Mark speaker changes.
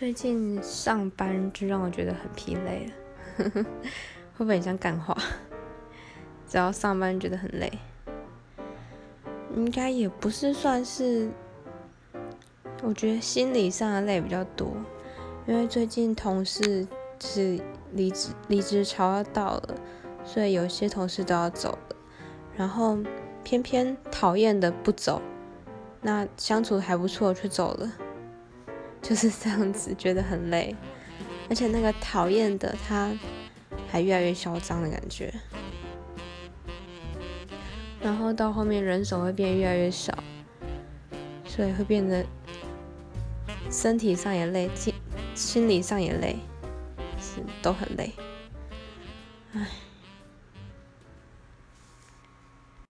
Speaker 1: 最近上班就让我觉得很疲累了，会不会很像干话？只要上班觉得很累，应该也不是算是，我觉得心理上的累比较多，因为最近同事是离职离职潮要到了，所以有些同事都要走了，然后偏偏讨厌的不走，那相处还不错却走了。就是这样子，觉得很累，而且那个讨厌的他还越来越嚣张的感觉，然后到后面人手会变越来越少，所以会变得身体上也累，心心理上也累，是都很累，唉。